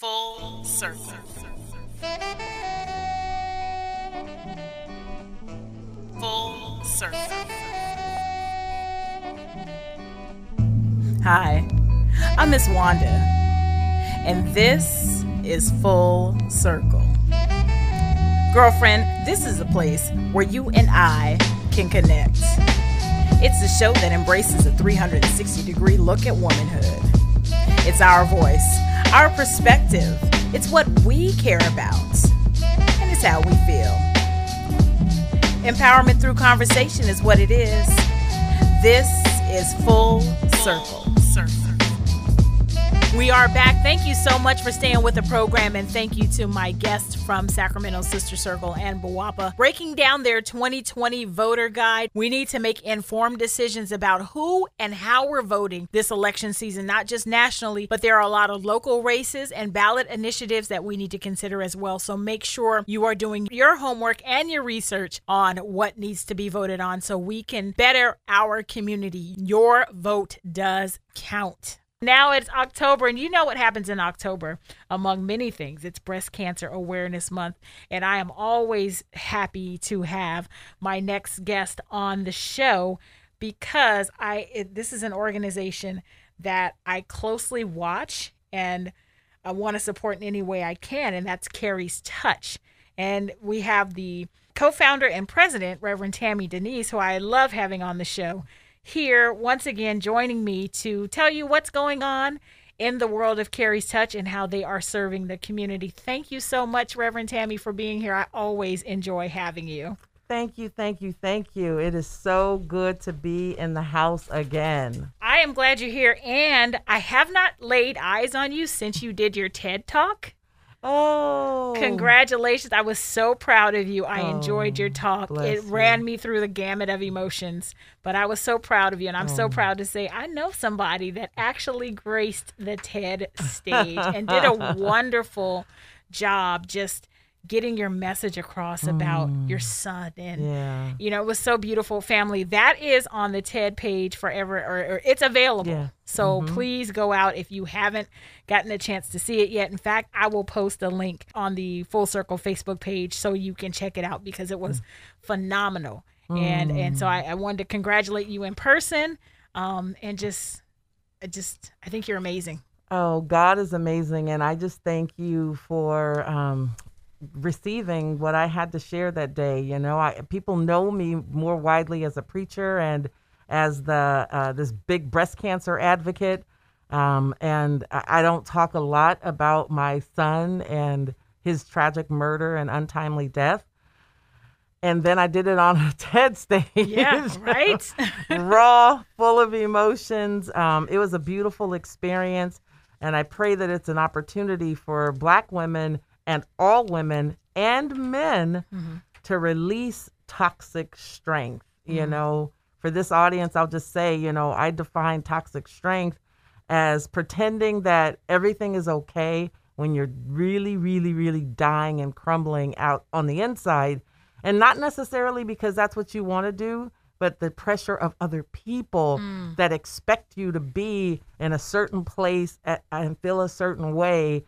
Full circle. Full circle. Hi, I'm Miss Wanda, and this is Full Circle. Girlfriend, this is a place where you and I can connect. It's a show that embraces a 360 degree look at womanhood. It's our voice, our perspective. It's what we care about, and it's how we feel. Empowerment through conversation is what it is. This is Full Circle. We are back. Thank you so much for staying with the program, and thank you to my guests from Sacramento Sister Circle and BWOPA. Breaking down their 2020 voter guide, we need to make informed decisions about who and how we're voting this election season, not just nationally, but there are a lot of local races and ballot initiatives that we need to consider as well. So make sure you are doing your homework and your research on what needs to be voted on so we can better our community. Your vote does count. Now it's October, and you know what happens in October, among many things. It's Breast Cancer Awareness Month, and I am always happy to have my next guest on the show because I it, this is an organization that I closely watch and I want to support in any way I can, and that's Carrie's Touch. And we have the co-founder and president, Reverend Tammie Denyse, who I love having on the show here once again joining me to tell you what's going on in the world of Carrie's Touch and how they are serving the community. Thank you so much, Reverend Tammie, for being here. I always enjoy having you. Thank you, thank you, thank you. It is so good to be in the house again. I am glad you're here, and I have not laid eyes on you since you did your TED Talk. Oh, Congratulations. I was so proud of you. I Oh, enjoyed your oh, talk. bless It you. ran me through the gamut of emotions, but I was so proud of you. And I'm Oh. so proud to say I know somebody that actually graced the TED stage and did a wonderful job just getting your message across about your son and Mm. Yeah. you know it was so beautiful family that is on the ted page forever or, or it's available Yeah. so Mhm. please go out if you haven't gotten a chance to see it yet in fact i will post a link on the full circle facebook page so you can check it out because it was phenomenal and and so I, I wanted to congratulate you in person um and just I just i think you're amazing Oh, God is amazing. And I just thank you for um, receiving what I had to share that day. You know, I, people know me more widely as a preacher and as the uh, this big breast cancer advocate. Um, and I, don't talk a lot about my son and his tragic murder and untimely death. And then I did it on a TED stage. yeah right raw, full of emotions. Um, it was a beautiful experience, and I pray that it's an opportunity for Black women and all women and men mm-hmm. to release toxic strength. You mm-hmm. know, for this audience, I'll just say, you know, I define toxic strength as pretending that everything is okay when you're really, really, really dying and crumbling out on the inside. And not necessarily because that's what you want to do, but the pressure of other people mm. that expect you to be in a certain place a- and feel a certain way.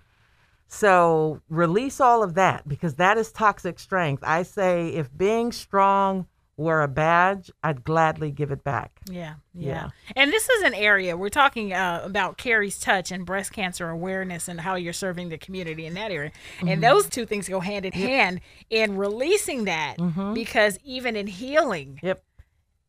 So release all of that because that is toxic strength. I say if being strong were a badge, I'd gladly give it back. Yeah, yeah, Yeah. And this is an area we're talking uh, about Carrie's touch and breast cancer awareness and how you're serving the community in that area. And those two things go hand in hand in releasing that because even in healing, Yep.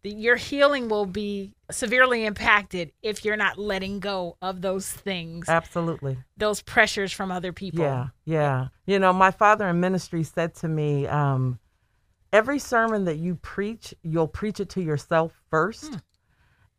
Your healing will be severely impacted if you're not letting go of those things, Absolutely. those pressures from other people. Yeah, yeah. You know, my father in ministry said to me, um, every sermon that you preach, you'll preach it to yourself first.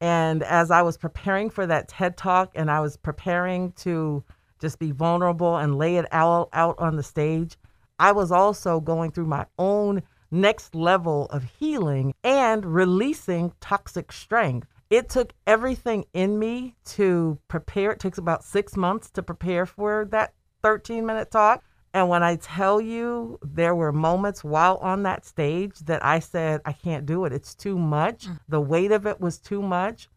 And as I was preparing for that TED talk and I was preparing to just be vulnerable and lay it out, out on the stage, I was also going through my own next level of healing and releasing toxic strength. It took everything in me to prepare. It takes about six months to prepare for that 13 minute talk. And when I tell you, there were moments while on that stage that I said, I can't do it. It's too much. Mm. The weight of it was too much.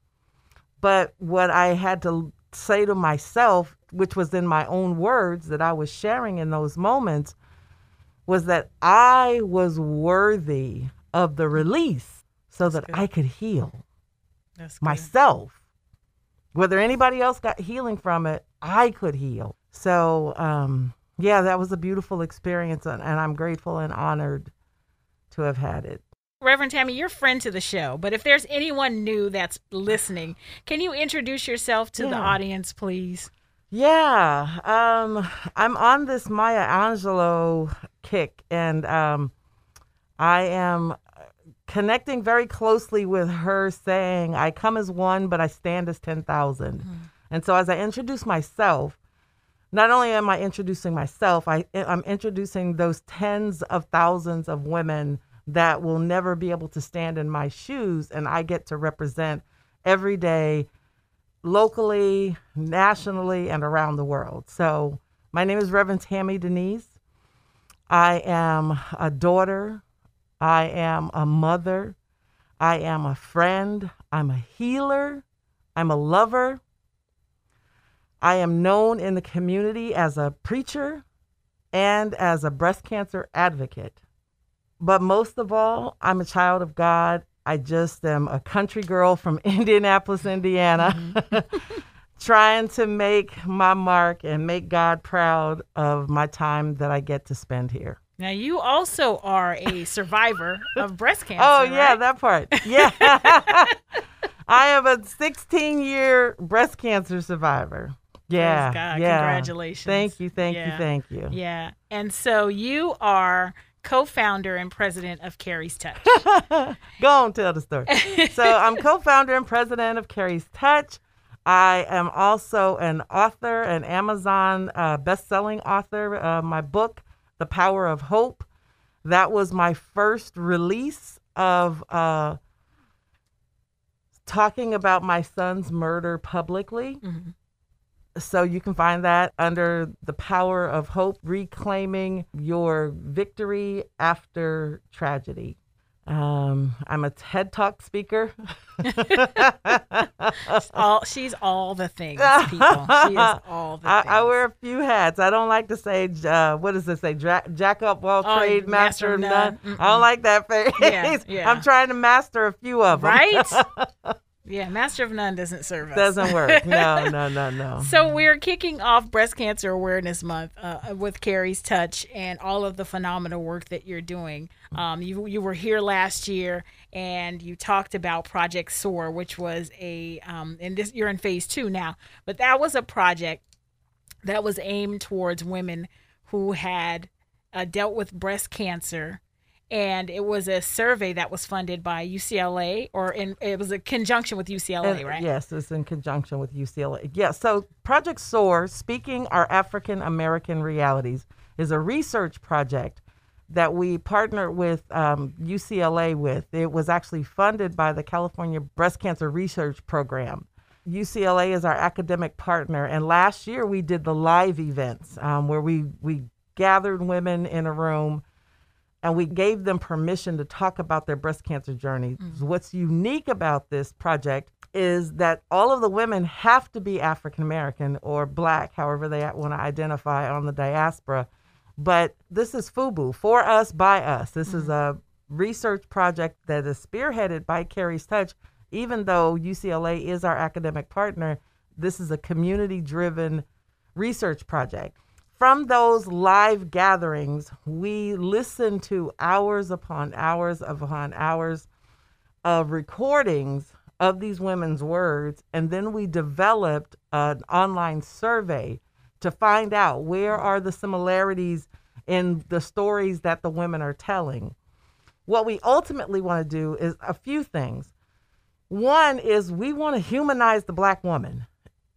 But what I had to say to myself, which was in my own words that I was sharing in those moments, was that I was worthy of the release so That's that good. I could heal That's good. myself. Whether anybody else got healing from it, I could heal. So, um, yeah, that was a beautiful experience, and, and I'm grateful and honored to have had it. Reverend Tammie, you're friend to the show, but if there's anyone new that's listening, can you introduce yourself to the audience, please? Yeah, um, I'm on this Maya Angelou kick, and um, I am connecting very closely with her saying, I come as one, but I stand as 10,000. And so as I introduce myself, not only am I introducing myself, I, I'm introducing those tens of thousands of women that will never be able to stand in my shoes, and I get to represent every day locally, nationally, and around the world. So, my name is Reverend Tammie Denyse. I am a daughter. I am a mother. I am a friend. I'm a healer. I'm a lover. I am known in the community as a preacher and as a breast cancer advocate. But most of all, I'm a child of God. I just am a country girl from Indianapolis, Indiana, mm-hmm. trying to make my mark and make God proud of my time that I get to spend here. Now, you also are a survivor of breast cancer. Oh, yeah, right? that part. Yeah. I am a 16 year breast cancer survivor. Yeah. God. yeah. Congratulations. Thank you. Thank Yeah. you. Thank you. Yeah. And so you are co founder and president of Carrie's Touch. Go on, tell the story. so I'm co-founder and president of Carrie's Touch. I am also an author, an Amazon uh, best-selling author. Uh, my book, The Power of Hope, that was my first release of uh, talking about my son's murder publicly. Mhm. So you can find that under The Power of Hope, reclaiming your victory after tragedy. Um, I'm a TED Talk speaker. all, she's all the things, people. She is all the I, things. I wear a few hats. I don't like to say, uh, what does it say? Jack, jack up all Oh, trade, master, of none. Mm-mm. I don't like that phrase. Yeah, yeah. I'm trying to master a few of them. Right? yeah, Master of None doesn't serve us. Doesn't work. No, no, no, no. So we're kicking off Breast Cancer Awareness Month uh, with Carrie's Touch and all of the phenomenal work that you're doing. Um, you you were here last year and you talked about Project SOAR, which was a um, and this you're in phase two now, but that was a project that was aimed towards women who had uh, dealt with breast cancer. And it was a survey that was funded by UCLA, or in it was a conjunction with UCLA, And- right? Yes, it's in conjunction with UCLA. Yeah, so Project SOAR, Speaking Our African American Realities, is a research project that we partnered with um, UCLA with. It was actually funded by the California Breast Cancer Research Program. UCLA is our academic partner, and last year we did the live events um, where we, we gathered women in a room and we gave them permission to talk about their breast cancer journey. Mm. What's unique about this project is that all of the women have to be African American or Black, however they want to identify on the diaspora. But this is FUBU, for us, by us. This is mm-hmm. a research project that is spearheaded by Carrie's Touch. Even though UCLA is our academic partner, this is a community driven research project. From those live gatherings, we listened to hours upon hours upon hours of recordings of these women's words, and then we developed an online survey to find out where are the similarities in the stories that the women are telling. What we ultimately want to do is a few things. One is we want to humanize the black woman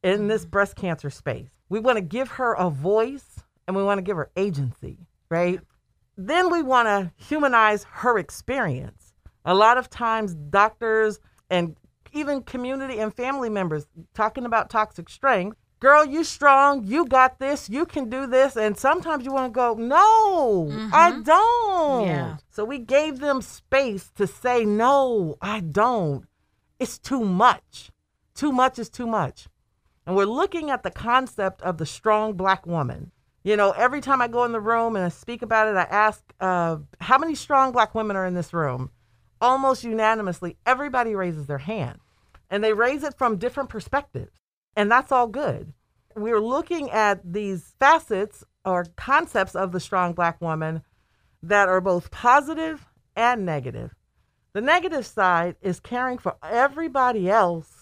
in this mm. breast cancer space. We want to give her a voice and we want to give her agency, right? Then we want to humanize her experience. A lot of times, doctors and even community and family members talking about toxic strength. Girl, you strong. You got this. You can do this. And sometimes you want to go, no, I mm-hmm. don't. Yeah. So we gave them space to say, no, I don't. It's too much. Too much is too much. And we're looking at the concept of the strong black woman. You know, every time I go in the room and I speak about it, I ask, uh, how many strong black women are in this room? Almost unanimously, everybody raises their hand. And they raise it from different perspectives. And that's all good. We're looking at these facets or concepts of the strong black woman that are both positive and negative. The negative side is caring for everybody else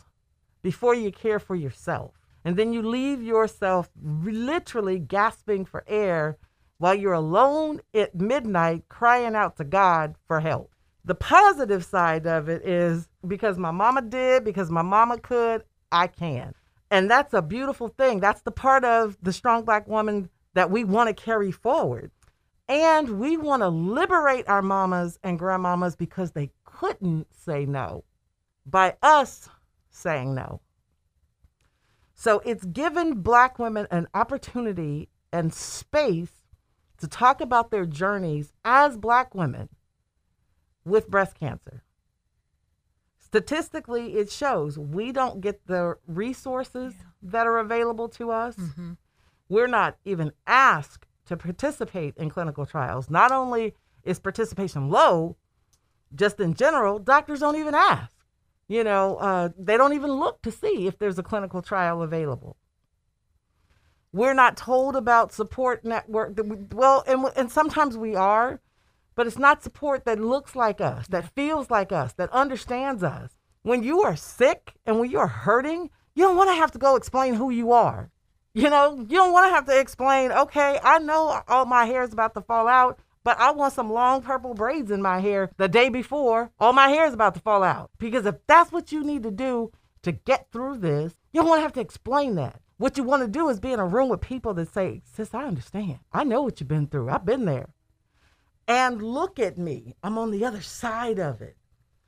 before you care for yourself. And then you leave yourself literally gasping for air while you're alone at midnight crying out to God for help. The positive side of it is because my mama did, because my mama could, I can. And that's a beautiful thing. That's the part of the strong black woman that we want to carry forward. And we want to liberate our mamas and grandmamas because they couldn't say no by us saying no. So it's given black women an opportunity and space to talk about their journeys as black women with breast cancer. Statistically, it shows we don't get the resources yeah. that are available to us. Mm-hmm. We're not even asked to participate in clinical trials. Not only is participation low, just in general, doctors don't even ask. You know, uh, they don't even look to see if there's a clinical trial available. We're not told about support network. We, Well, and, and sometimes we are, but it's not support that looks like us, that feels like us, that understands us. When you are sick and when you're hurting, you don't want to have to go explain who you are. You know, you don't want to have to explain, okay, I know all my hair is about to fall out, but I want some long purple braids in my hair the day before all my hair is about to fall out. Because if that's what you need to do to get through this, you don't want to have to explain that. What you want to do is be in a room with people that say, Sis, I understand. I know what you've been through. I've been there. And look at me. I'm on the other side of it.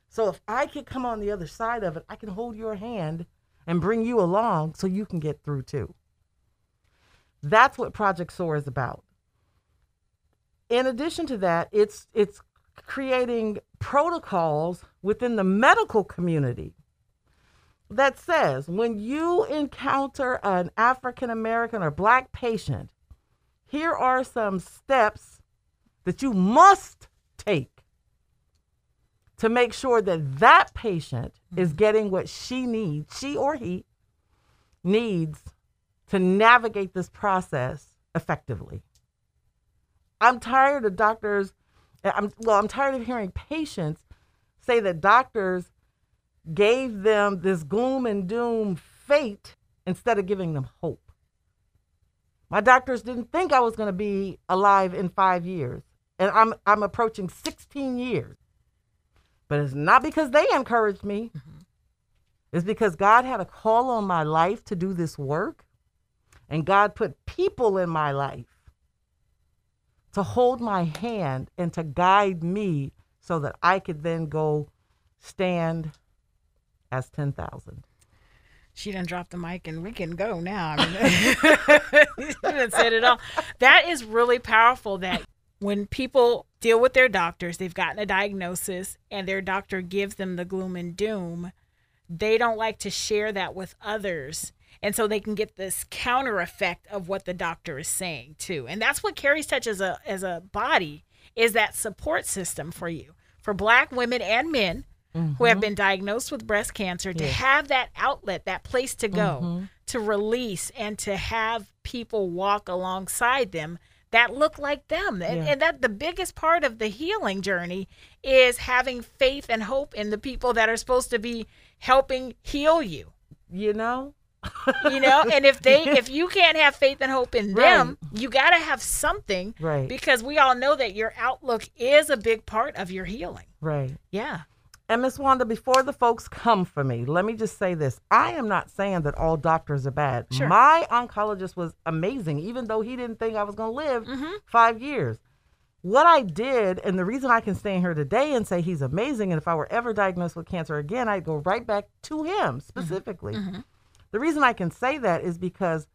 So if I can come on the other side of it, I can hold your hand and bring you along so you can get through too. That's what Project SOAR is about. In addition to that, it's it's creating protocols within the medical community that says when you encounter an African American or black patient, here are some steps that you must take to make sure that that patient mm-hmm. is getting what she needs, she or he needs to navigate this process effectively. I'm tired of doctors, I'm, well, I'm tired of hearing patients say that doctors gave them this gloom and doom fate instead of giving them hope. My doctors didn't think I was going to be alive in five years, and I'm, I'm approaching 16 years. But it's not because they encouraged me. Mm-hmm. It's because God had a call on my life to do this work. And God put people in my life to hold my hand and to guide me so that I could then go stand as 10,000. She done dropped the mic and we can go now. I mean, done said it all. That is really powerful that when people deal with their doctors, they've gotten a diagnosis and their doctor gives them the gloom and doom, they don't like to share that with others and so they can get this counter effect of what the doctor is saying too and that's what Carrie's touch as a as a body is that support system for you for black women and men mm-hmm. who have mm-hmm. been diagnosed with breast cancer to have that outlet that place to go mm-hmm. to release and to have people walk alongside them that look like them and, yeah. and that the biggest part of the healing journey is having faith and hope in the people that are supposed to be helping heal you you know you know and if they if you can't have faith and hope in them you got to have something right because we all know that your outlook is a big part of your healing right yeah and Miss Wanda, before the folks come for me, let me just say this. I am not saying that all doctors are bad. Sure. My oncologist was amazing, even though he didn't think I was going to live mm-hmm. five years. What I did, and the reason I can stand here today and say he's amazing, and if I were ever diagnosed with cancer again, I'd go right back to him mm-hmm. specifically. Mm-hmm. The reason I can say that is because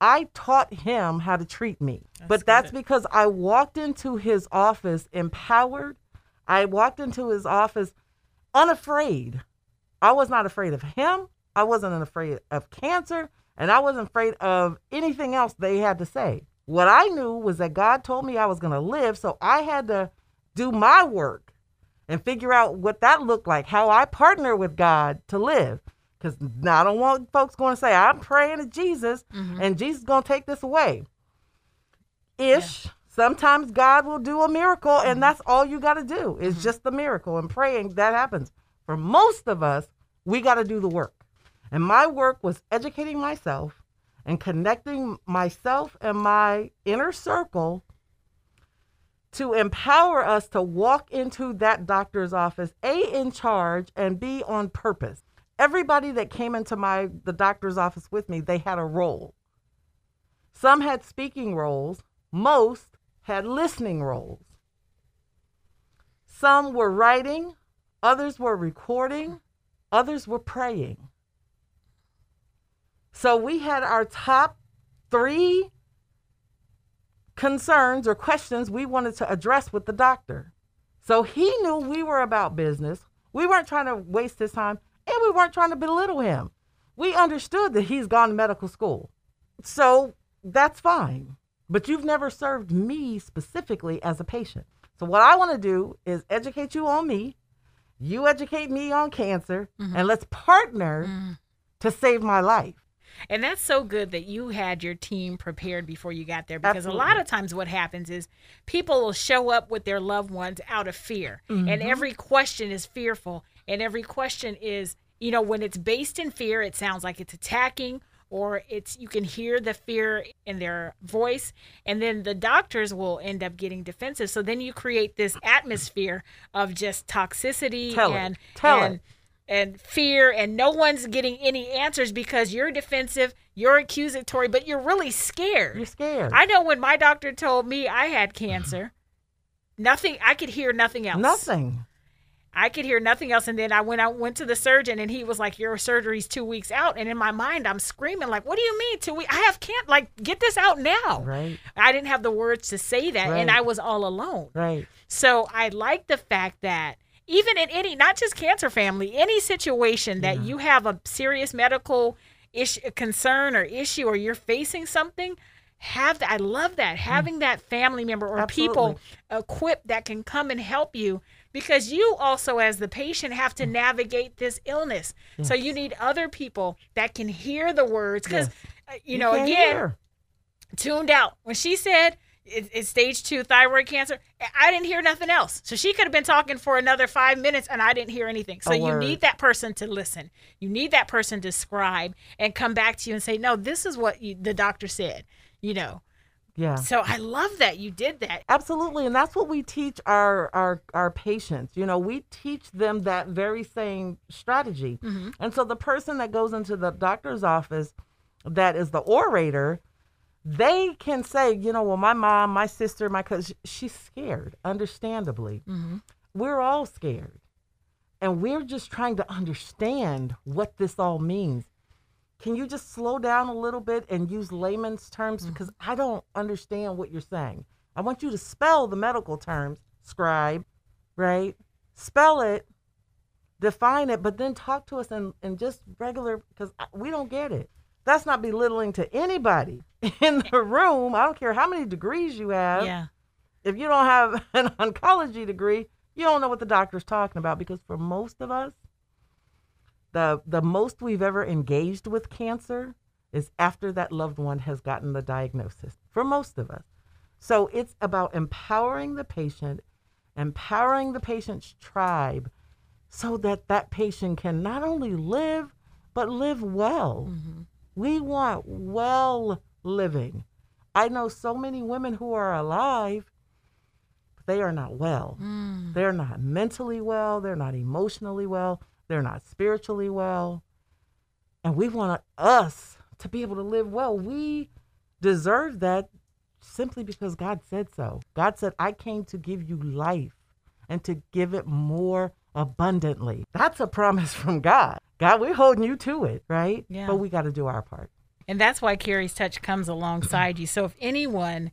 I taught him how to treat me. That's but that's good. because I walked into his office empowered. I walked into his office unafraid. I was not afraid of him. I wasn't afraid of cancer. And I wasn't afraid of anything else they had to say. What I knew was that God told me I was going to live, so I had to do my work and figure out what that looked like, how I partner with God to live. Because I don't want folks going to say, I'm praying to Jesus mm-hmm. and Jesus is going to take this away. Ish. Yeah. Sometimes God will do a miracle, mm-hmm. and that's all you got to do is mm-hmm. just the miracle and praying that happens. For most of us, we got to do the work. And my work was educating myself and connecting myself and my inner circle to empower us to walk into that doctor's office, A, in charge, and B, on purpose. Everybody that came into my the doctor's office with me, they had a role. Some had speaking roles, most had listening roles. Some were writing, others were recording, others were praying. So we had our top three concerns or questions we wanted to address with the doctor. So he knew we were about business. We weren't trying to waste his time and we weren't trying to belittle him. We understood that he's gone to medical school. So that's fine. But you've never served me specifically as a patient. So what I want to do is educate you on me. You educate me on cancer mm-hmm. and let's partner mm-hmm. to save my life. And that's so good that you had your team prepared before you got there because Absolutely. a lot of times what happens is people will show up with their loved ones out of fear. Mm-hmm. And every question is fearful. And every question is, you know, when it's based in fear, it sounds like it's attacking or it's you can hear the fear in their voice. And then the doctors will end up getting defensive. So then you create this atmosphere of just toxicity Tell and and and fear and no one's getting any answers because you're defensive you're accusatory but you're really scared. You're scared. I know when my doctor told me i had cancer mm-hmm. nothing i could hear nothing else. Nothing i could hear nothing else and then i went out went to the surgeon and he was like your surgery's two weeks out and in my mind i'm screaming like what do you mean two weeks i have can't like get this out now right i didn't have the words to say that right. and i was all alone right so i like the fact that even in any not just cancer family any situation that yeah. you have a serious medical issue concern or issue or you're facing something have that i love that mm. having that family member or Absolutely. people equipped that can come and help you because you also as the patient have to navigate this illness yes. so you need other people that can hear the words because yes. uh, you, you, know again hear. tuned out when she said it's stage two thyroid cancer. I didn't hear nothing else. So she could have been talking for another five minutes and I didn't hear anything. So you need that person to listen. You need that person to scribe and come back to you and say, no, this is what you, the doctor said, you know. Yeah. So I love that you did that. Absolutely. And that's what we teach our our our patients. You know, we teach them that very same strategy. Mm-hmm. And so the person that goes into the doctor's office that is the orator, they can say, you know, well, my mom, my sister, my cousin, she's scared, understandably. Mm-hmm. We're all scared. And we're just trying to understand what this all means. Can you just slow down a little bit and use layman's terms? Mm-hmm. Because I don't understand what you're saying. I want you to spell the medical terms, scribe, right? Spell it, define it, but then talk to us in, in just regular, because we don't get it. That's not belittling to anybody in the room. I don't care how many degrees you have. Yeah. If you don't have an oncology degree, you don't know what the doctor's talking about because for most of us, the the most we've ever engaged with cancer is after that loved one has gotten the diagnosis. For most of us. So it's about empowering the patient, empowering the patient's tribe so that that patient can not only live but live well. Mm-hmm. We want well living. I know so many women who are alive, but they are not well. Mm. They're not mentally well. They're not emotionally well. They're not spiritually well. And we want us to be able to live well. We deserve that simply because God said so. God said, I came to give you life and to give it more abundantly. That's a promise from God. God, we're holding you to it, right? Yeah. But we got to do our part. And that's why Carrie's Touch comes alongside you. So if anyone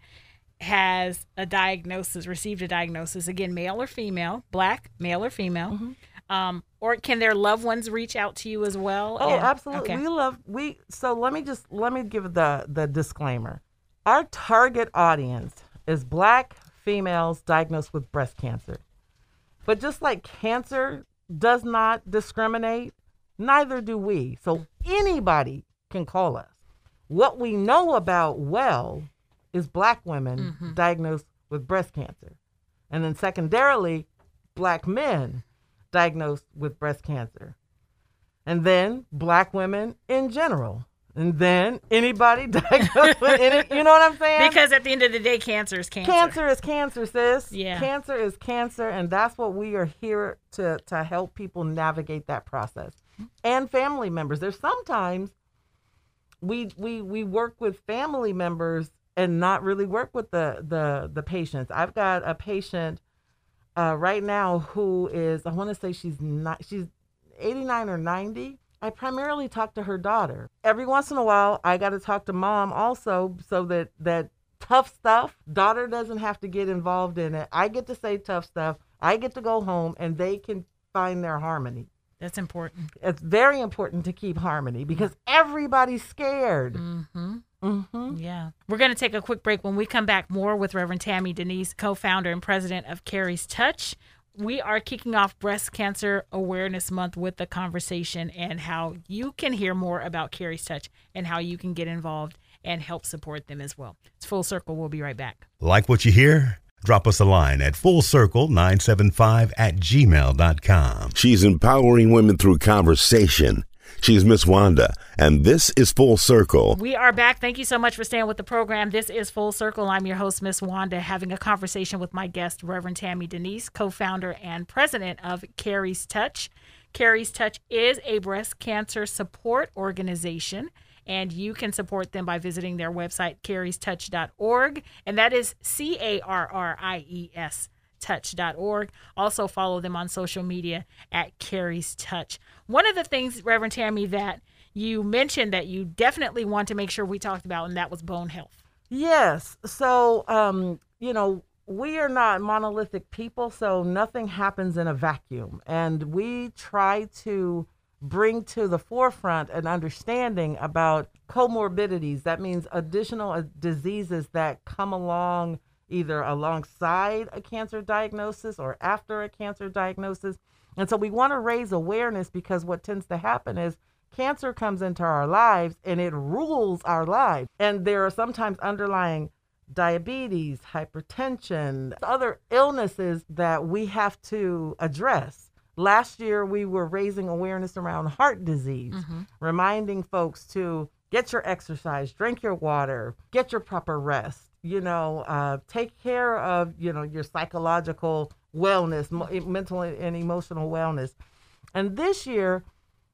has a diagnosis, received a diagnosis, again, male or female, black, male or female, mm-hmm. Um, or can their loved ones reach out to you as well? Oh, And- absolutely. okay. We love we so let me just let me give the the disclaimer. Our target audience is black females diagnosed with breast cancer. But just like cancer does not discriminate, neither do we. So anybody can call us. What we know about well is black women diagnosed with breast cancer. And then secondarily, black men diagnosed with breast cancer and then black women in general, and then anybody diagnosed with any, you know what I'm saying? because at the end of the day, cancer is cancer. cancer is cancer, sis. Yeah. Cancer is cancer, and that's what we are here to to help people navigate that process. And family members. There's sometimes we we we work with family members and not really work with the the the patients. I've got a patient uh, right now who is I want to say she's not she's 89 or 90. I primarily talk to her daughter. Every once in a while, I got to talk to mom also so that that tough stuff, daughter doesn't have to get involved in it. I get to say tough stuff. I get to go home and they can find their harmony. That's important. It's very important to keep harmony because everybody's scared. Mm-hmm. hmm Yeah. We're going to take a quick break. When we come back, more with Reverend Tammie Denyse, co founder and president of Carrie's Touch. We are kicking off Breast Cancer Awareness Month with the conversation and how you can hear more about Carrie's Touch and how you can get involved and help support them as well. It's Full Circle. We'll be right back. Like what you hear? Drop us a line at fullcircle975 at gmail.com. She's empowering women through conversation. She's Miss Wanda, and this is Full Circle. We are back. Thank you so much for staying with the program. This is Full Circle. I'm your host, Miss Wanda, having a conversation with my guest, Reverend Tammie Denyse, co founder and president of Carrie's Touch. Carrie's Touch is a breast cancer support organization, and you can support them by visiting their website, carriestouch.org. And that is C A R R I E S touch.org. Also follow them on social media at Carrie's Touch. One of the things, Reverend Tammie, that you mentioned that you definitely want to make sure we talked about, and that was bone health. Yes. So, um, you know, we are not monolithic people, so nothing happens in a vacuum. And we try to bring to the forefront an understanding about comorbidities. That means additional uh, diseases that come along either alongside a cancer diagnosis or after a cancer diagnosis. And so we want to raise awareness because what tends to happen is cancer comes into our lives and it rules our lives. And there are sometimes underlying diabetes, hypertension, other illnesses that we have to address. Last year, we were raising awareness around heart disease, reminding folks to get your exercise, drink your water, get your proper rest, you know, uh, take care of, you know, your psychological wellness, mo- mental and emotional wellness. And this year,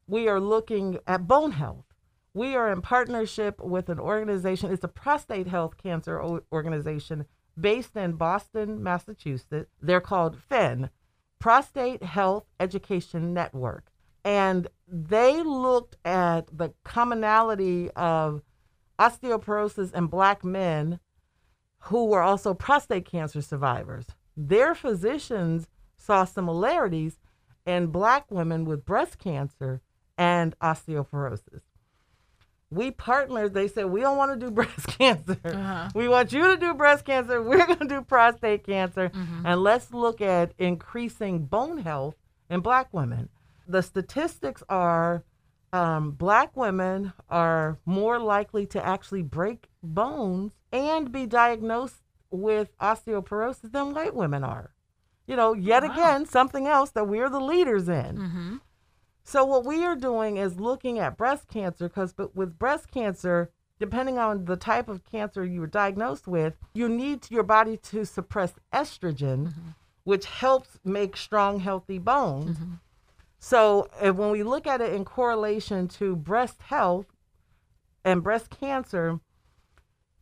we are looking at bone health. We are in partnership with an organization, it's a prostate health cancer o- organization based in Boston, Massachusetts. They're called PHEN, Prostate Health Education Network. And they looked at the commonality of osteoporosis in black men who were also prostate cancer survivors. Their physicians saw similarities in black women with breast cancer and osteoporosis. We partnered, they said, we don't want to do breast cancer. Uh-huh. We want you to do breast cancer. We're going to do prostate cancer. Mm-hmm. And let's look at increasing bone health in black women. The statistics are um, black women are more likely to actually break bones and be diagnosed with osteoporosis than white women are. You know, yet again, something else that we're the leaders in. Mm-hmm. So what we are doing is looking at breast cancer because but with breast cancer, depending on the type of cancer you were diagnosed with, you need your body to suppress estrogen, mm-hmm. which helps make strong, healthy bones. Mm-hmm. So if, when we look at it in correlation to breast health and breast cancer,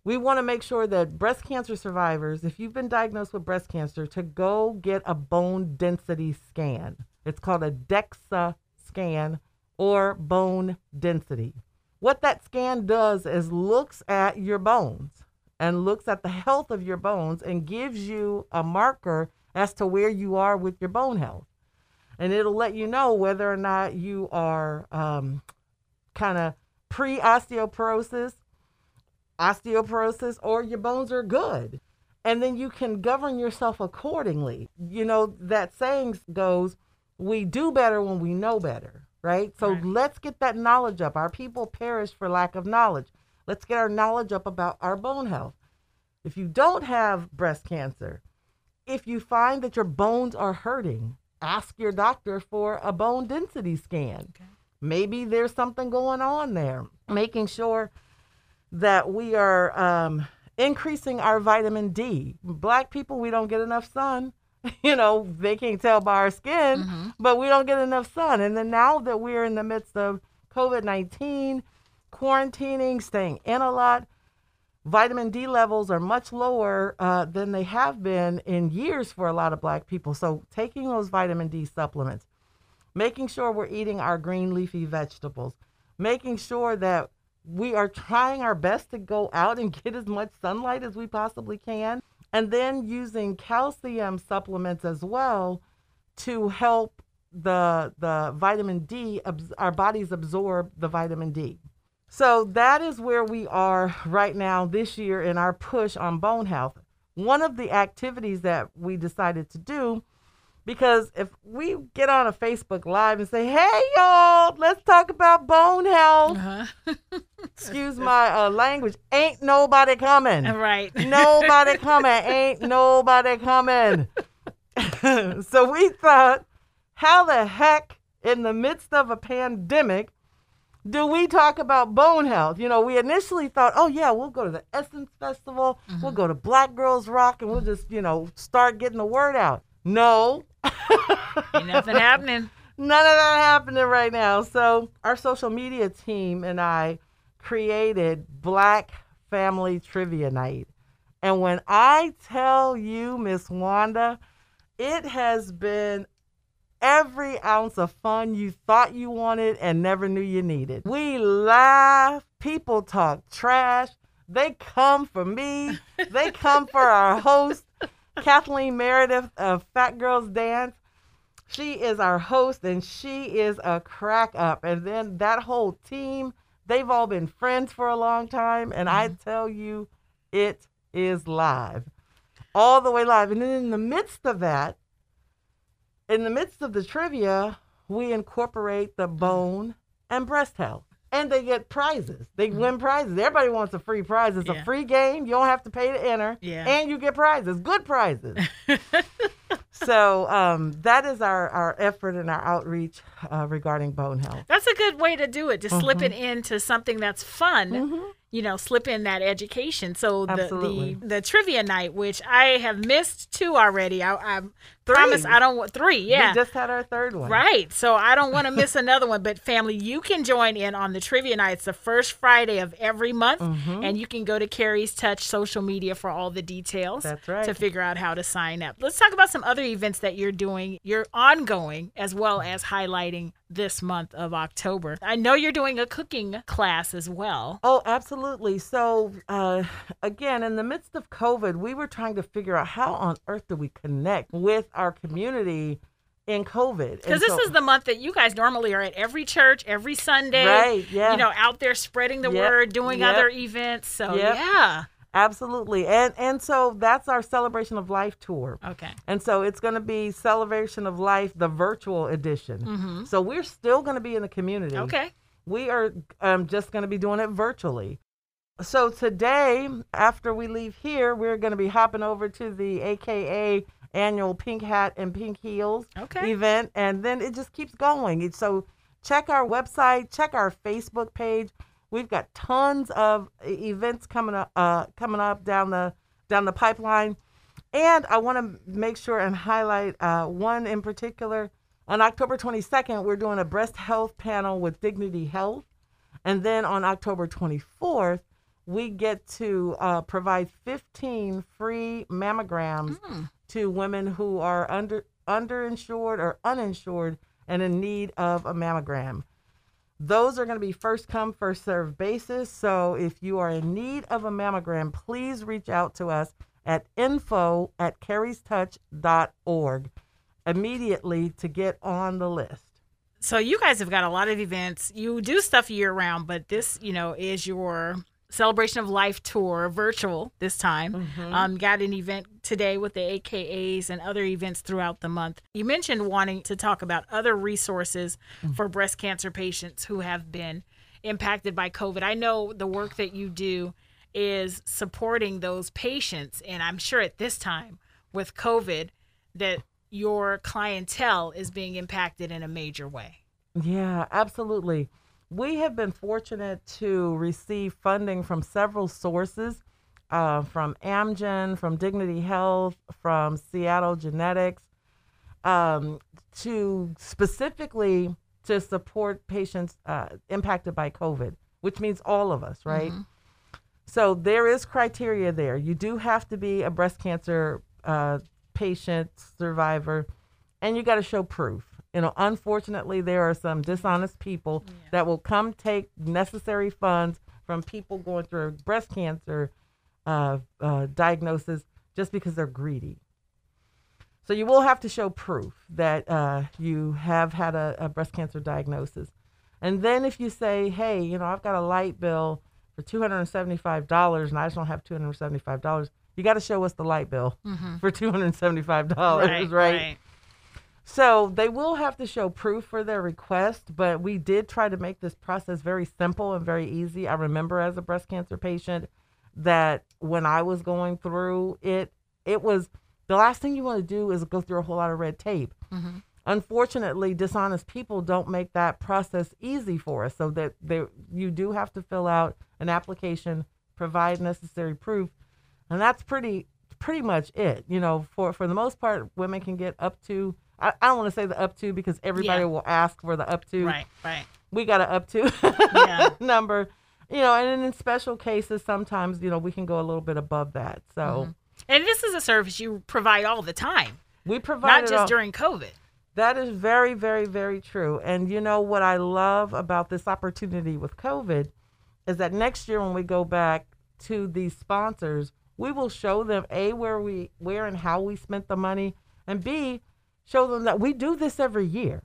we want to make sure that breast cancer survivors, if you've been diagnosed with breast cancer, to go get a bone density scan. It's called a DEXA scan or bone density. What that scan does is looks at your bones and looks at the health of your bones and gives you a marker as to where you are with your bone health. and it'll let you know whether or not you are um, kind of pre osteoporosis, osteoporosis, or your bones are good. And then you can govern yourself accordingly. You know, that saying goes, we do better when we know better, right? So Right. let's get that knowledge up. Our people perish for lack of knowledge. Let's get our knowledge up about our bone health. If you don't have breast cancer, if you find that your bones are hurting, ask your doctor for a bone density scan. Okay. Maybe there's something going on there. Making sure that we are um, increasing our vitamin D. Black people, we don't get enough sun. You know, they can't tell by our skin, but we don't get enough sun. And then now that we're in the midst of COVID 19, quarantining, staying in a lot, vitamin D levels are much lower uh, than they have been in years for a lot of black people. So, taking those vitamin D supplements, making sure we're eating our green leafy vegetables, making sure that we are trying our best to go out and get as much sunlight as we possibly can, and then using calcium supplements as well to help the the vitamin D our bodies absorb the vitamin D. So that is where we are right now this year in our push on bone health. One of the activities that we decided to do, because if we get on a Facebook Live and say, hey, y'all, let's talk about bone health, Uh-huh. excuse my uh, language, ain't nobody coming. right. Nobody coming. Ain't nobody coming. so we thought, how the heck, in the midst of a pandemic, do we talk about bone health? You know, we initially thought, oh, yeah, we'll go to the Essence Festival, we'll go to Black Girls Rock, and we'll just, you know, start getting the word out. No, Ain't nothing happening. none of that happening right now. So our social media team and I created Black Family Trivia Night. And when I tell you, Miss Wanda, it has been every ounce of fun you thought you wanted and never knew you needed. We laugh, people talk trash. They come for me. They come for our host, Kathleen Meredith of Fat Girls Dance. She is our host and she is a crack up. And then that whole team, they've all been friends for a long time. And I mm-hmm. tell you, it is live. All the way live. And then in the midst of that, in the midst of the trivia, we incorporate the mm-hmm. bone and breast health. And they get prizes. They win prizes. Everybody wants a free prize. It's Yeah. a free game. You don't have to pay to enter. Yeah. And you get prizes, good prizes. so um, that is our, our effort and our outreach uh, regarding bone health. That's a good way to do it. To slip it Mm-hmm. into something that's fun. You know, slip in that education. So the, Absolutely. the the trivia night, which I have missed two already. I, I promise I don't want three. Yeah. We just had our third one. Right. So I don't want to miss another one. But family, you can join in on the trivia night. It's the first Friday of every month. Mm-hmm. And you can go to Carrie's Touch social media for all the details. That's right. To figure out how to sign up. Let's talk about some other events that you're doing. You're ongoing as well as highlighting this month of October. I know you're doing a cooking class as well. Oh, absolutely. So, uh, again, in the midst of COVID, we were trying to figure out how on earth do we connect with our community in COVID. Because this is the month that you guys normally are at every church, every Sunday. Right, yeah. You know, out there spreading the Yep, word, doing yep. other events. So, Yep. yeah. Absolutely, and and so that's our celebration of life tour. Okay. And so it's going to be Celebration of Life, the virtual edition. So we're still going to be in the community. Mm-hmm. Okay. We are um, just going to be doing it virtually. So today, after we leave here, we're going to be hopping over to the AKA annual Pink Hat and Pink Heels Okay. event, and then it just keeps going. It's- So check our website, check our Facebook page. We've got tons of events coming up, uh, coming up down the down the pipeline. And I want to make sure and highlight uh, one in particular. On October 22nd, we're doing a breast health panel with Dignity Health. And then on October 24th, we get to uh, provide 15 free mammograms to women who are under underinsured or uninsured and in need of a mammogram. Those are going to be first come, first serve basis. So if you are in need of a mammogram, please reach out to us at info at carriestouch.org. immediately to get on the list. So you guys have got a lot of events. You do stuff year round, but this, you know, is your celebration of life tour virtual this time Mm-hmm. um, got an event today with the akas and other events throughout the month you mentioned wanting to talk about other resources Mm. for breast cancer patients who have been impacted by covid i know the work that you do is supporting those patients and i'm sure at this time with covid that your clientele is being impacted in a major way Yeah, absolutely. We have been fortunate to receive funding from several sources uh, from Amgen, from Dignity Health, from Seattle Genetics, um, to specifically to support patients uh, impacted by COVID, which means all of us, right? So there is criteria there. You do have to be a breast cancer uh, patient, survivor, and you got to show proof. You know, unfortunately, there are some dishonest people that will come take necessary funds from people going through a breast cancer uh, uh, diagnosis just because they're greedy. So you will have to show proof that uh, you have had a, a breast cancer diagnosis. And then if you say, hey, you know, I've got a light bill for $275 and I just don't have $275, you got to show us the light bill for $275, right? So they will have to show proof for their request, but we did try to make this process very simple and very easy. I remember as a breast cancer patient that when I was going through it, it was the last thing you want to do is go through a whole lot of red tape. Mm-hmm. Unfortunately, dishonest people don't make that process easy for us. So that they, you do have to fill out an application, provide necessary proof, and that's pretty pretty much it. You know, for for the most part, women can get up to. I, I don't want to say the up to because everybody Yeah. will ask for the up to. right right We got an up to Yeah. number. You know, and in special cases, sometimes you know we can go a little bit above that. So Mm-hmm. and this is a service you provide all the time we provide not just all- during covid That is very, very, very true. And you know what I love about this opportunity with COVID is that next year when we go back to these sponsors, we will show them a where we where and how we spent the money, and b show them that we do this every year.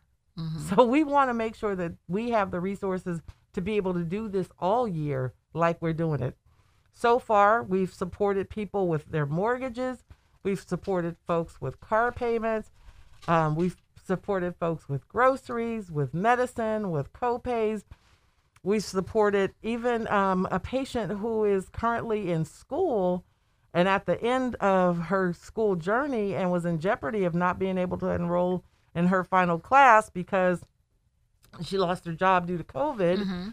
So we want to make sure that we have the resources to be able to do this all year like we're doing it. So far, we've supported people with their mortgages. We've supported folks with car payments. Um, we've supported folks with groceries, with medicine, with copays. We've supported even um, a patient who is currently in school and at the end of her school journey and was in jeopardy of not being able to enroll in her final class because she lost her job due to COVID. Mm-hmm.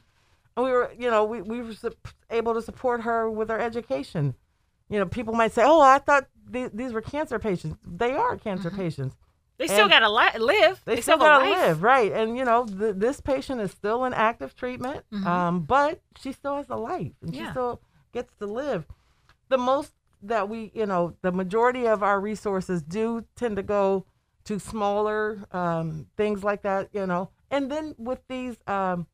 And we were, you know, we, we were able to support her with her education. You know, people might say, oh, I thought th- these were cancer patients. They are cancer mm-hmm. patients. they still got to li- live They, They still a gotta life. live, right? And you know, th- this patient is still in active treatment, mm-hmm. um, but she still has a life, and she still gets to live. The most that we, you know, the majority of our resources do tend to go to smaller um, things like that, you know. And then with these um,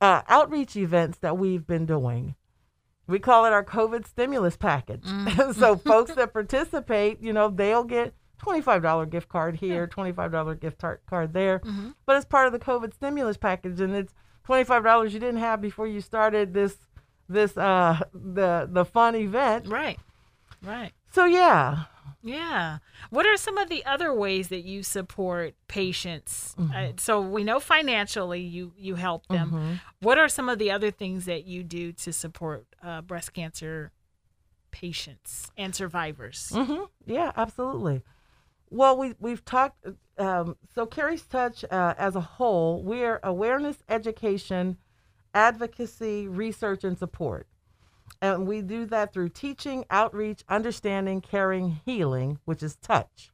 uh, outreach events that we've been doing, we call it our COVID stimulus package. so folks that participate, you know, they'll get $25 gift card here, $25 gift tar- card there. But it's part of the COVID stimulus package and it's $25 you didn't have before you started this this uh the the fun event. right right So yeah. Yeah. What are some of the other ways that you support patients? Mm-hmm. Uh, so we know financially you you help them. Mm-hmm. What are some of the other things that you do to support uh, breast cancer patients and survivors? hmm Yeah, absolutely. Well, we we've talked. Um, so Carrie's Touch, uh, as a whole, we're awareness, education, advocacy, research, and support, and we do that through teaching, outreach, understanding, caring, healing, which is touch.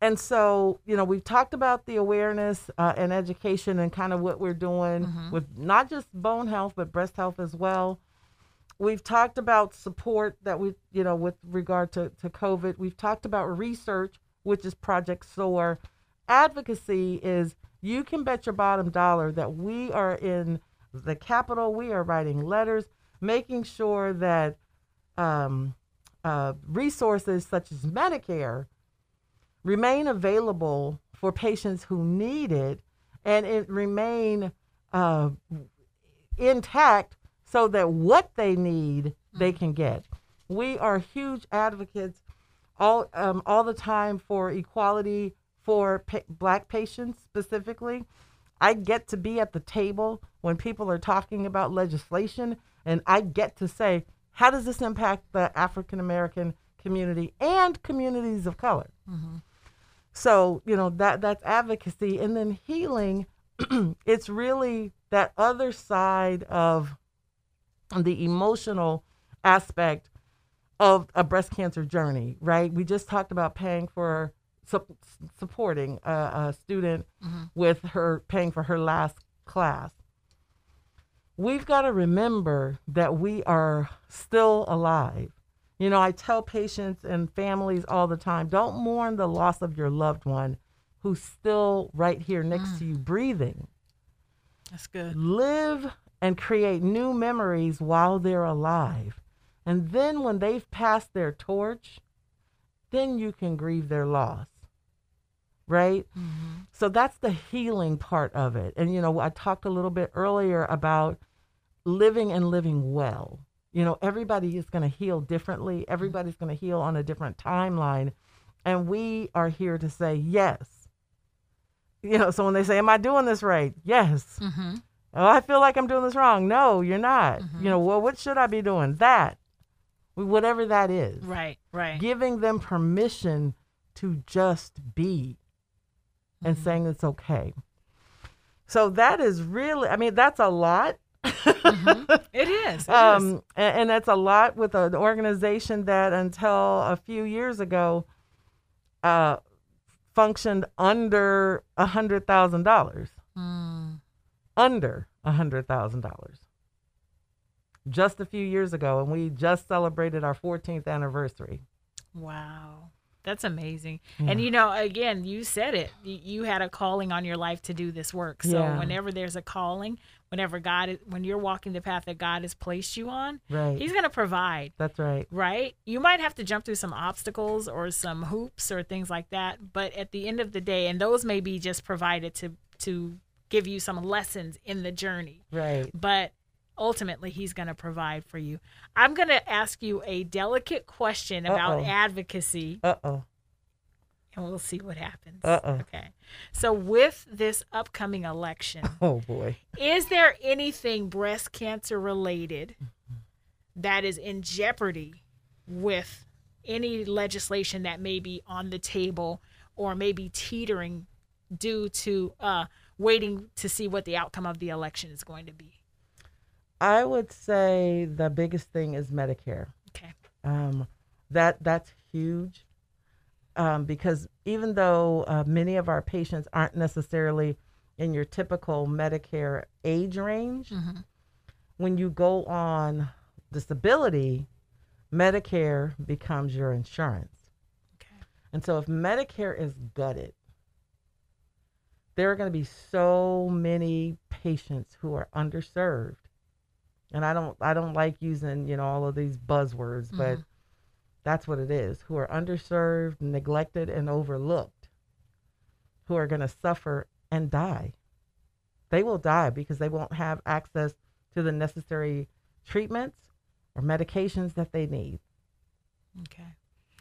And so, you know, we've talked about the awareness uh, and education and kind of what we're doing with not just bone health, but breast health as well. We've talked about support that we, you know, with regard to, to COVID. We've talked about research, which is Project SOAR. Advocacy is you can bet your bottom dollar that we are in the Capitol, we are writing letters, making sure that um, uh, resources such as Medicare remain available for patients who need it and it remain uh, intact so that what they need they can get. We are huge advocates all um, all the time for equality for pa- black patients specifically. I get to be at the table when people are talking about legislation and I get to say, how does this impact the African American community and communities of color? Mm-hmm. So, you know, that that's advocacy and then healing it's really that other side of the emotional aspect of a breast cancer journey, right? We just talked about paying for sup- supporting a, a student mm-hmm. with her paying for her last class. We've got to remember that we are still alive. You know, I tell patients and families all the time don't mourn the loss of your loved one who's still right here next mm. to you breathing That's good. live and create new memories while they're alive. And then when they've passed their torch, then you can grieve their loss. Right? So that's the healing part of it. And, you know, I talked a little bit earlier about living and living well. You know, everybody is going to heal differently, everybody's going to heal on a different timeline. And we are here to say, yes. You know, so when they say, Am I doing this right? Yes. Mm-hmm. Oh, I feel like I'm doing this wrong. No, you're not. You know, well, what should I be doing? That, whatever that is. Right, right. Giving them permission to just be and Mm-hmm. saying it's okay. So that is really, I mean, that's a lot. It is. It is. Um, a- and, that's a lot with an organization that until a few years ago uh, functioned under a hundred thousand dollars. Mm. Under a hundred thousand dollars. Just a few years ago, and we just celebrated our 14th anniversary. Wow. That's amazing. And you know, again, you said it. You had a calling on your life to do this work. So Yeah. whenever there's a calling, whenever God is, when you're walking the path that God has placed you on, Right. he's going to provide, That's right. right? You might have to jump through some obstacles or some hoops or things like that, but at the end of the day, and those may be just provided to to give you some lessons in the journey Right. but ultimately he's going to provide for you. I'm going to ask you a delicate question about Uh-oh. advocacy Uh oh. and we'll see what happens. Uh-oh. Okay. So with this upcoming election, Oh boy. is there anything breast cancer related that is in jeopardy with any legislation that may be on the table or maybe teetering due to uh, waiting to see what the outcome of the election is going to be? I would say the biggest thing is Medicare. Okay. Um, that that's huge um, because even though uh, many of our patients aren't necessarily in your typical Medicare age range, when you go on disability, Medicare becomes your insurance. Okay. And so if Medicare is gutted, there are going to be so many patients who are underserved. And I don't I don't like using, you know, all of these buzzwords, but that's what it is. Who are underserved, neglected and overlooked. Who are going to suffer and die. They will die because they won't have access to the necessary treatments or medications that they need. Okay.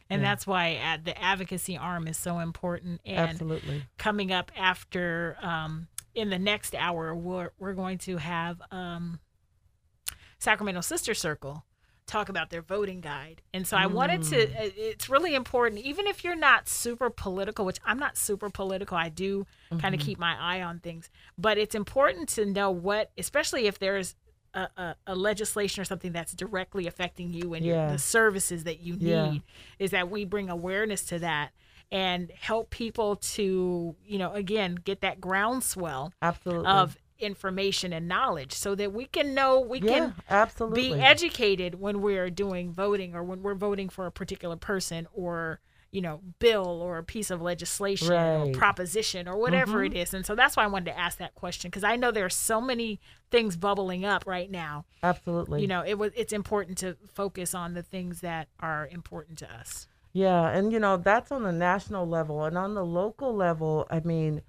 And Yeah. that's why the advocacy arm is so important. And Absolutely. coming up after, um, in the next hour, we're, we're going to have um, Sacramento Sister Circle talk about their voting guide. And so I wanted to, Mm. uh, it's really important, even if you're not super political, which I'm not super political, I do kind of Mm-hmm. keep my eye on things, but it's important to know what, especially if there's a, a, a legislation or something that's directly affecting you and your, the services that you need Yeah. is that we bring awareness to that and help people to you know again get that groundswell Absolutely. of information and knowledge so that we can know we yeah, can absolutely. be educated when we're doing voting or when we're voting for a particular person or you know bill or a piece of legislation or Right. Mm-hmm. proposition or whatever it is and so that's why i wanted to ask that question because i know there are so many things bubbling up right now Absolutely. you know it was it's important to focus on the things that are important to us Yeah, and you know that's on the national level, and on the local level, I mean,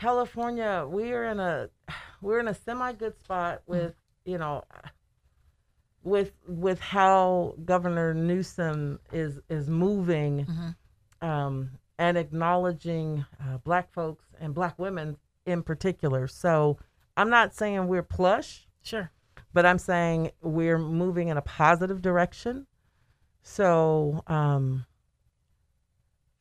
California, we are in a we're in a semi good spot with you know with with how Governor Newsom is is moving um, and acknowledging uh, Black folks and Black women in particular. So I'm not saying we're plush, Sure. but I'm saying we're moving in a positive direction. So, um,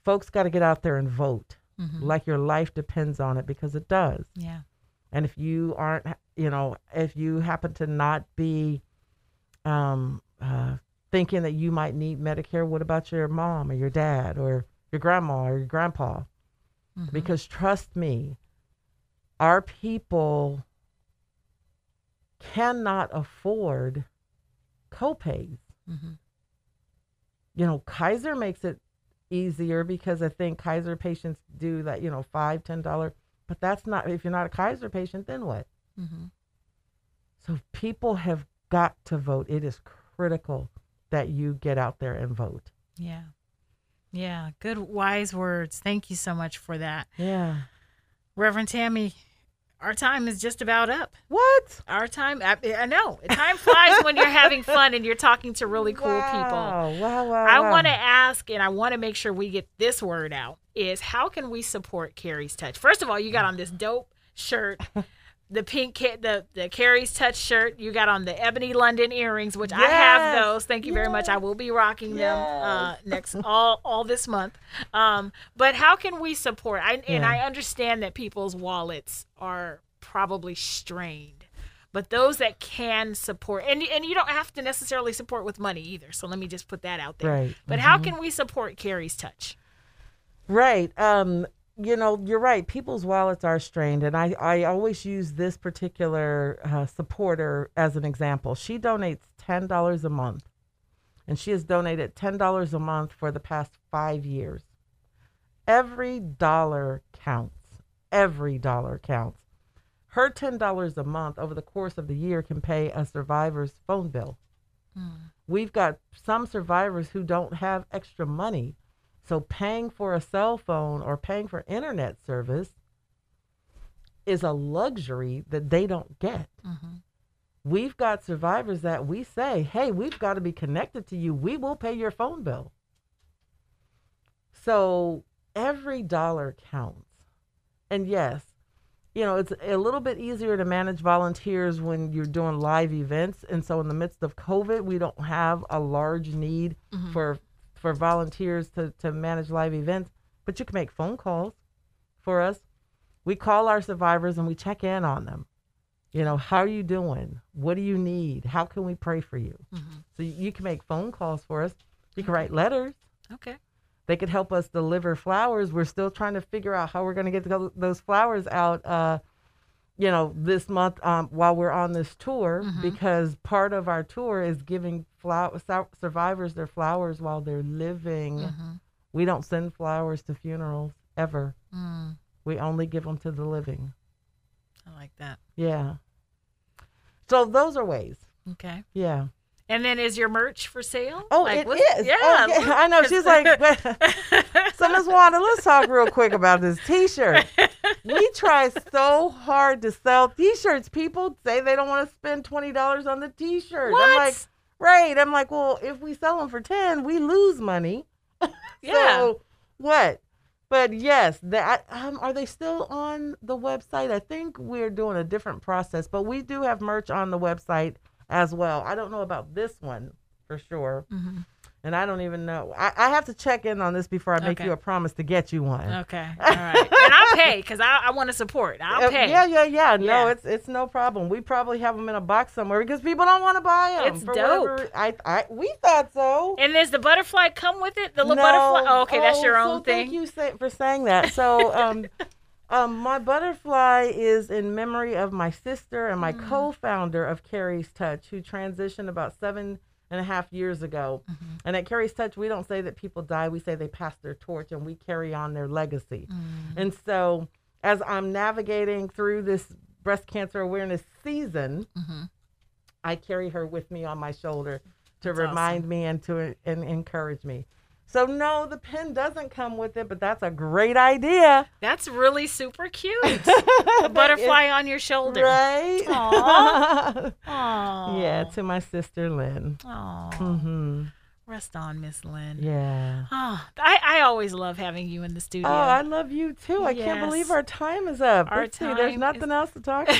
folks got to get out there and vote like your life depends on it because it does. Yeah. And if you aren't, you know, if you happen to not be um, uh, thinking that you might need Medicare, what about your mom or your dad or your grandma or your grandpa? Because trust me, our people cannot afford copays. You know, Kaiser makes it easier because I think Kaiser patients do that, you know, five, ten dollar. But that's not if you're not a Kaiser patient, then what? Mm-hmm. So people have got to vote. It is critical that you get out there and vote. Yeah. Yeah. Good, wise words. Thank you so much for that. Yeah. Reverend Tammie, our time is just about up. What? Our time, I, I know, time flies when you're having fun and you're talking to really cool people. Wow, wow, wow. I wow. want to ask, and I want to make sure we get this word out: is how can we support Carrie's Touch? First of all, you got on this dope shirt, the pink ca- the the Carrie's Touch shirt. You got on the ebony London earrings, which I have those. Thank you very much. I will be rocking them uh, next all all this month. Um, but how can we support? I, And I understand that people's wallets are probably strained. But those that can support, and and you don't have to necessarily support with money either. So let me just put that out there. Right. But how can we support Carrie's touch? Right. Um, you know, you're right. People's wallets are strained, and I, I always use this particular uh, supporter as an example. She donates ten dollars a month, and she has donated ten dollars a month for the past five years. Every dollar counts. Every dollar counts. Her ten dollars a month over the course of the year can pay a survivor's phone bill. We've got some survivors who don't have extra money. So paying for a cell phone or paying for internet service is a luxury that they don't get. Mm-hmm. We've got survivors that we say, hey, we've got to be connected to you. We will pay your phone bill. So every dollar counts. And yes, you know, it's a little bit easier to manage volunteers when you're doing live events. And so in the midst of COVID, we don't have a large need mm-hmm. for for volunteers to, to manage live events, but you can make phone calls for us. We call our survivors and we check in on them. You know, how are you doing? What do you need? How can we pray for you? So you can make phone calls for us. You can write letters. Okay. They could help us deliver flowers. We're still trying to figure out how we're going to get those flowers out. Uh, you know, this month um, while we're on this tour, because part of our tour is giving flower sur- survivors their flowers while they're living. Mm-hmm. We don't send flowers to funerals ever. Mm. We only give them to the living. I like that. Yeah. So those are ways. Okay. Yeah. And then is your merch for sale? Oh, Like, it what- is. Yeah. Oh, okay. I know. She's like, so Miss Wanda, let's talk real quick about this T-shirt. We try so hard to sell T-shirts. People say they don't want to spend twenty dollars on the T-shirt. I'm like? Right. I'm like, well, if we sell them for ten, we lose money. yeah. So what? But yes, that um, are they still on the website? I think we're doing a different process, but we do have merch on the website as well. I don't know about this one for sure, Mm-hmm. And I don't even know. I, I have to check in on this before I make Okay. you a promise to get you one. Okay. All right. and I'll pay because I, I want to support. I'll pay. Yeah, yeah, yeah. No, Yeah. it's it's no problem. We probably have them in a box somewhere because people don't want to buy them. It's dope. Whatever. I, I, we thought so. And does the butterfly come with it? The little No. butterfly? Oh, okay. That's your Oh, own so thing. Thank you say, for saying that. So, um, um, my butterfly is in memory of my sister and Mm. my co-founder of Carrie's Touch, who transitioned about seven and a half years ago. Mm-hmm. And at Carrie's Touch, we don't say that people die; we say they pass their torch, and we carry on their legacy. Mm-hmm. And so, as I'm navigating through this breast cancer awareness season, Mm-hmm. I carry her with me on my shoulder to That's remind me and to and encourage me. So no, the pin doesn't come with it, but that's a great idea. That's really super cute. a butterfly on your shoulder. Right? Aw. Aw. yeah, to my sister Lynn. Aw. hmm Rest on, Miss Lynn. Yeah. Oh, I, I always love having you in the studio. Oh, I love you too. I can't believe our time is up. Our Let's see, there's nothing is- else to talk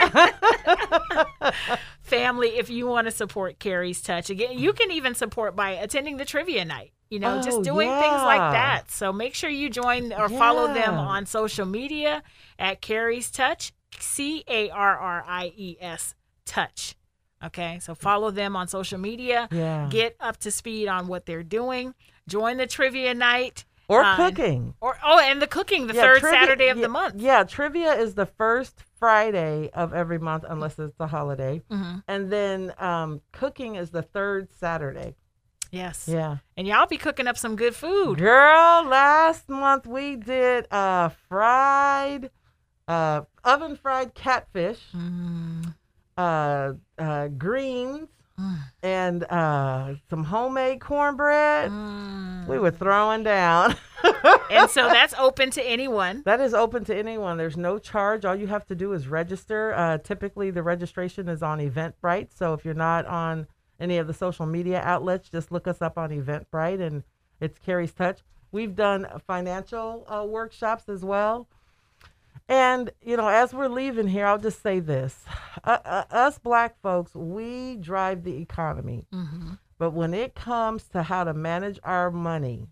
about. Family, if you want to support Carrie's Touch, again, you can even support by attending the trivia night. You know, Oh, just doing things like that. So make sure you join or follow them on social media at Carrie's Touch, C A R R I E S Touch. Okay, so follow them on social media. Yeah. Get up to speed on what they're doing. Join the trivia night. or Uh, cooking. Or oh, and the cooking the Yeah, third trivia- Saturday of yeah, the month. Yeah, trivia is the first Friday of every month, unless it's a holiday. Mm-hmm. And then um, cooking is the third Saturday. Yes. Yeah. And y'all be cooking up some good food. Girl, last month we did uh, fried, uh, oven fried catfish, Mm. uh, uh, greens, Mm. and uh, some homemade cornbread. Mm. We were throwing down. and so that's open to anyone. That is open to anyone. There's no charge. All you have to do is register. Uh, typically, the registration is on Eventbrite. So if you're not on any of the social media outlets, just look us up on Eventbrite and it's Carrie's Touch. We've done financial uh, workshops as well. And, you know, as we're leaving here, I'll just say this uh, uh, us black folks, we drive the economy. Mm-hmm. But when it comes to how to manage our money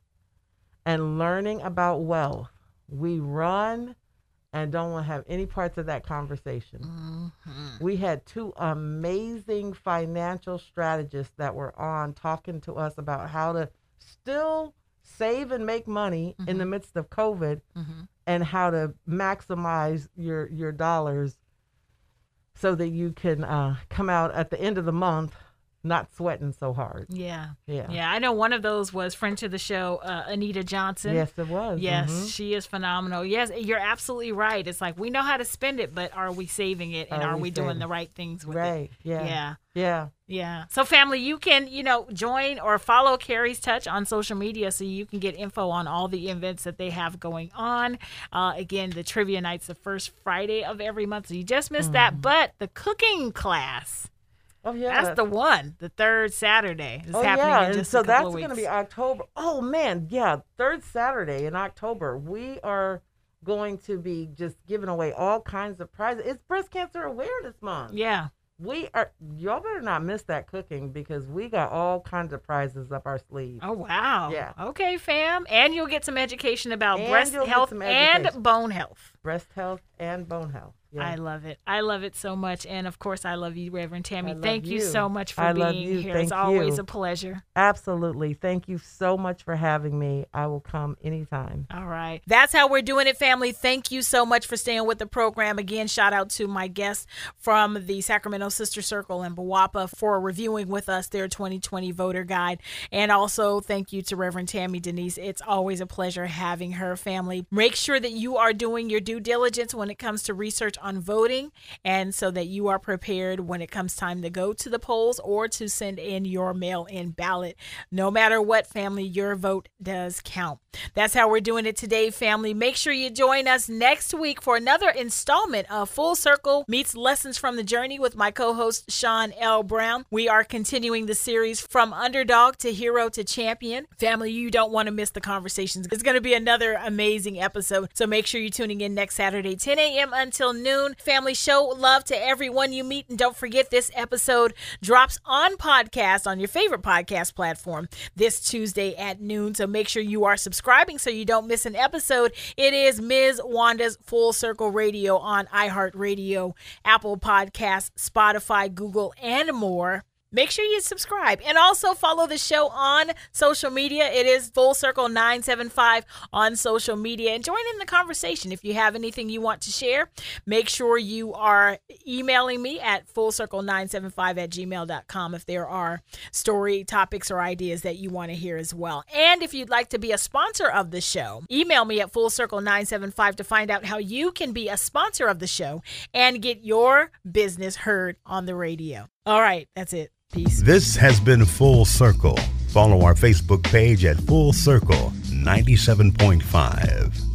and learning about wealth, we run and don't want to have any parts of that conversation. Mm-hmm. We had two amazing financial strategists that were on talking to us about how to still save and make money in the midst of COVID Mm-hmm. and how to maximize your your dollars so that you can uh, come out at the end of the month not sweating so hard. Yeah. Yeah. Yeah. I know one of those was friend to the show, uh, Anita Johnson. Yes, it was. Yes, Mhm. she is phenomenal. Yes, you're absolutely right. It's like we know how to spend it, but are we saving it and Are are, we we doing the right things with it? Right. Yeah. Yeah. Yeah. Yeah. So, family, you can, you know, join or follow Carrie's Touch on social media so you can get info on all the events that they have going on. Uh, again, the trivia night's the first Friday of every month. So you just missed that. But the cooking class, Oh yeah. that's the one, the third Saturday. is Oh happening yeah, in and so that's going to be October. Oh man, yeah, third Saturday in October. We are going to be just giving away all kinds of prizes. It's Breast Cancer Awareness Month. Yeah. We are. Y'all better not miss that cooking because we got all kinds of prizes up our sleeve. Oh, wow. Yeah. Okay, fam. And you'll get some education about And breast health and bone health. Breast health and bone health. Yeah. I love it. I love it so much. And of course, I love you, Reverend Tammie. Thank you. you. so much for I being here. Thank it's always you. a pleasure. Absolutely. Thank you so much for having me. I will come anytime. All right. That's how we're doing it, family. Thank you so much for staying with the program. Again, shout out to my guests from the Sacramento Sister Circle and BWOPA for reviewing with us their 2020 voter guide. And also, thank you to Reverend Tammie Denyse. It's always a pleasure having her family. Make sure that you are doing your due diligence when it comes to research on voting and so that you are prepared when it comes time to go to the polls or to send in your mail in ballot. No matter what, family, your vote does count. That's how we're doing it today, family. Make sure you join us next week for another installment of Full Circle Meets Lessons from the Journey with my co host, Sean L. Brown. We are continuing the series from underdog to hero to champion. Family, you don't want to miss the conversations. It's going to be another amazing episode. So make sure you're tuning in next Saturday, 10 a.m. until noon. Family, show love to everyone you meet. And don't forget, this episode drops on podcast on your favorite podcast platform this Tuesday at noon. So make sure you are subscribing so you don't miss an episode. It is Ms. Wanda's Full Circle Radio on iHeartRadio, Apple Podcasts, Spotify, Google, and more. Make sure you subscribe and also follow the show on social media. It is Full Circle 975 on social media and join in the conversation. If you have anything you want to share, make sure you are emailing me at fullcircle975 at gmail.com if there are story topics or ideas that you want to hear as well. And if you'd like to be a sponsor of the show, email me at fullcircle975 to find out how you can be a sponsor of the show and get your business heard on the radio. All right, that's it. Peace. This has been Full Circle. Follow our Facebook page at Full Circle 97.5.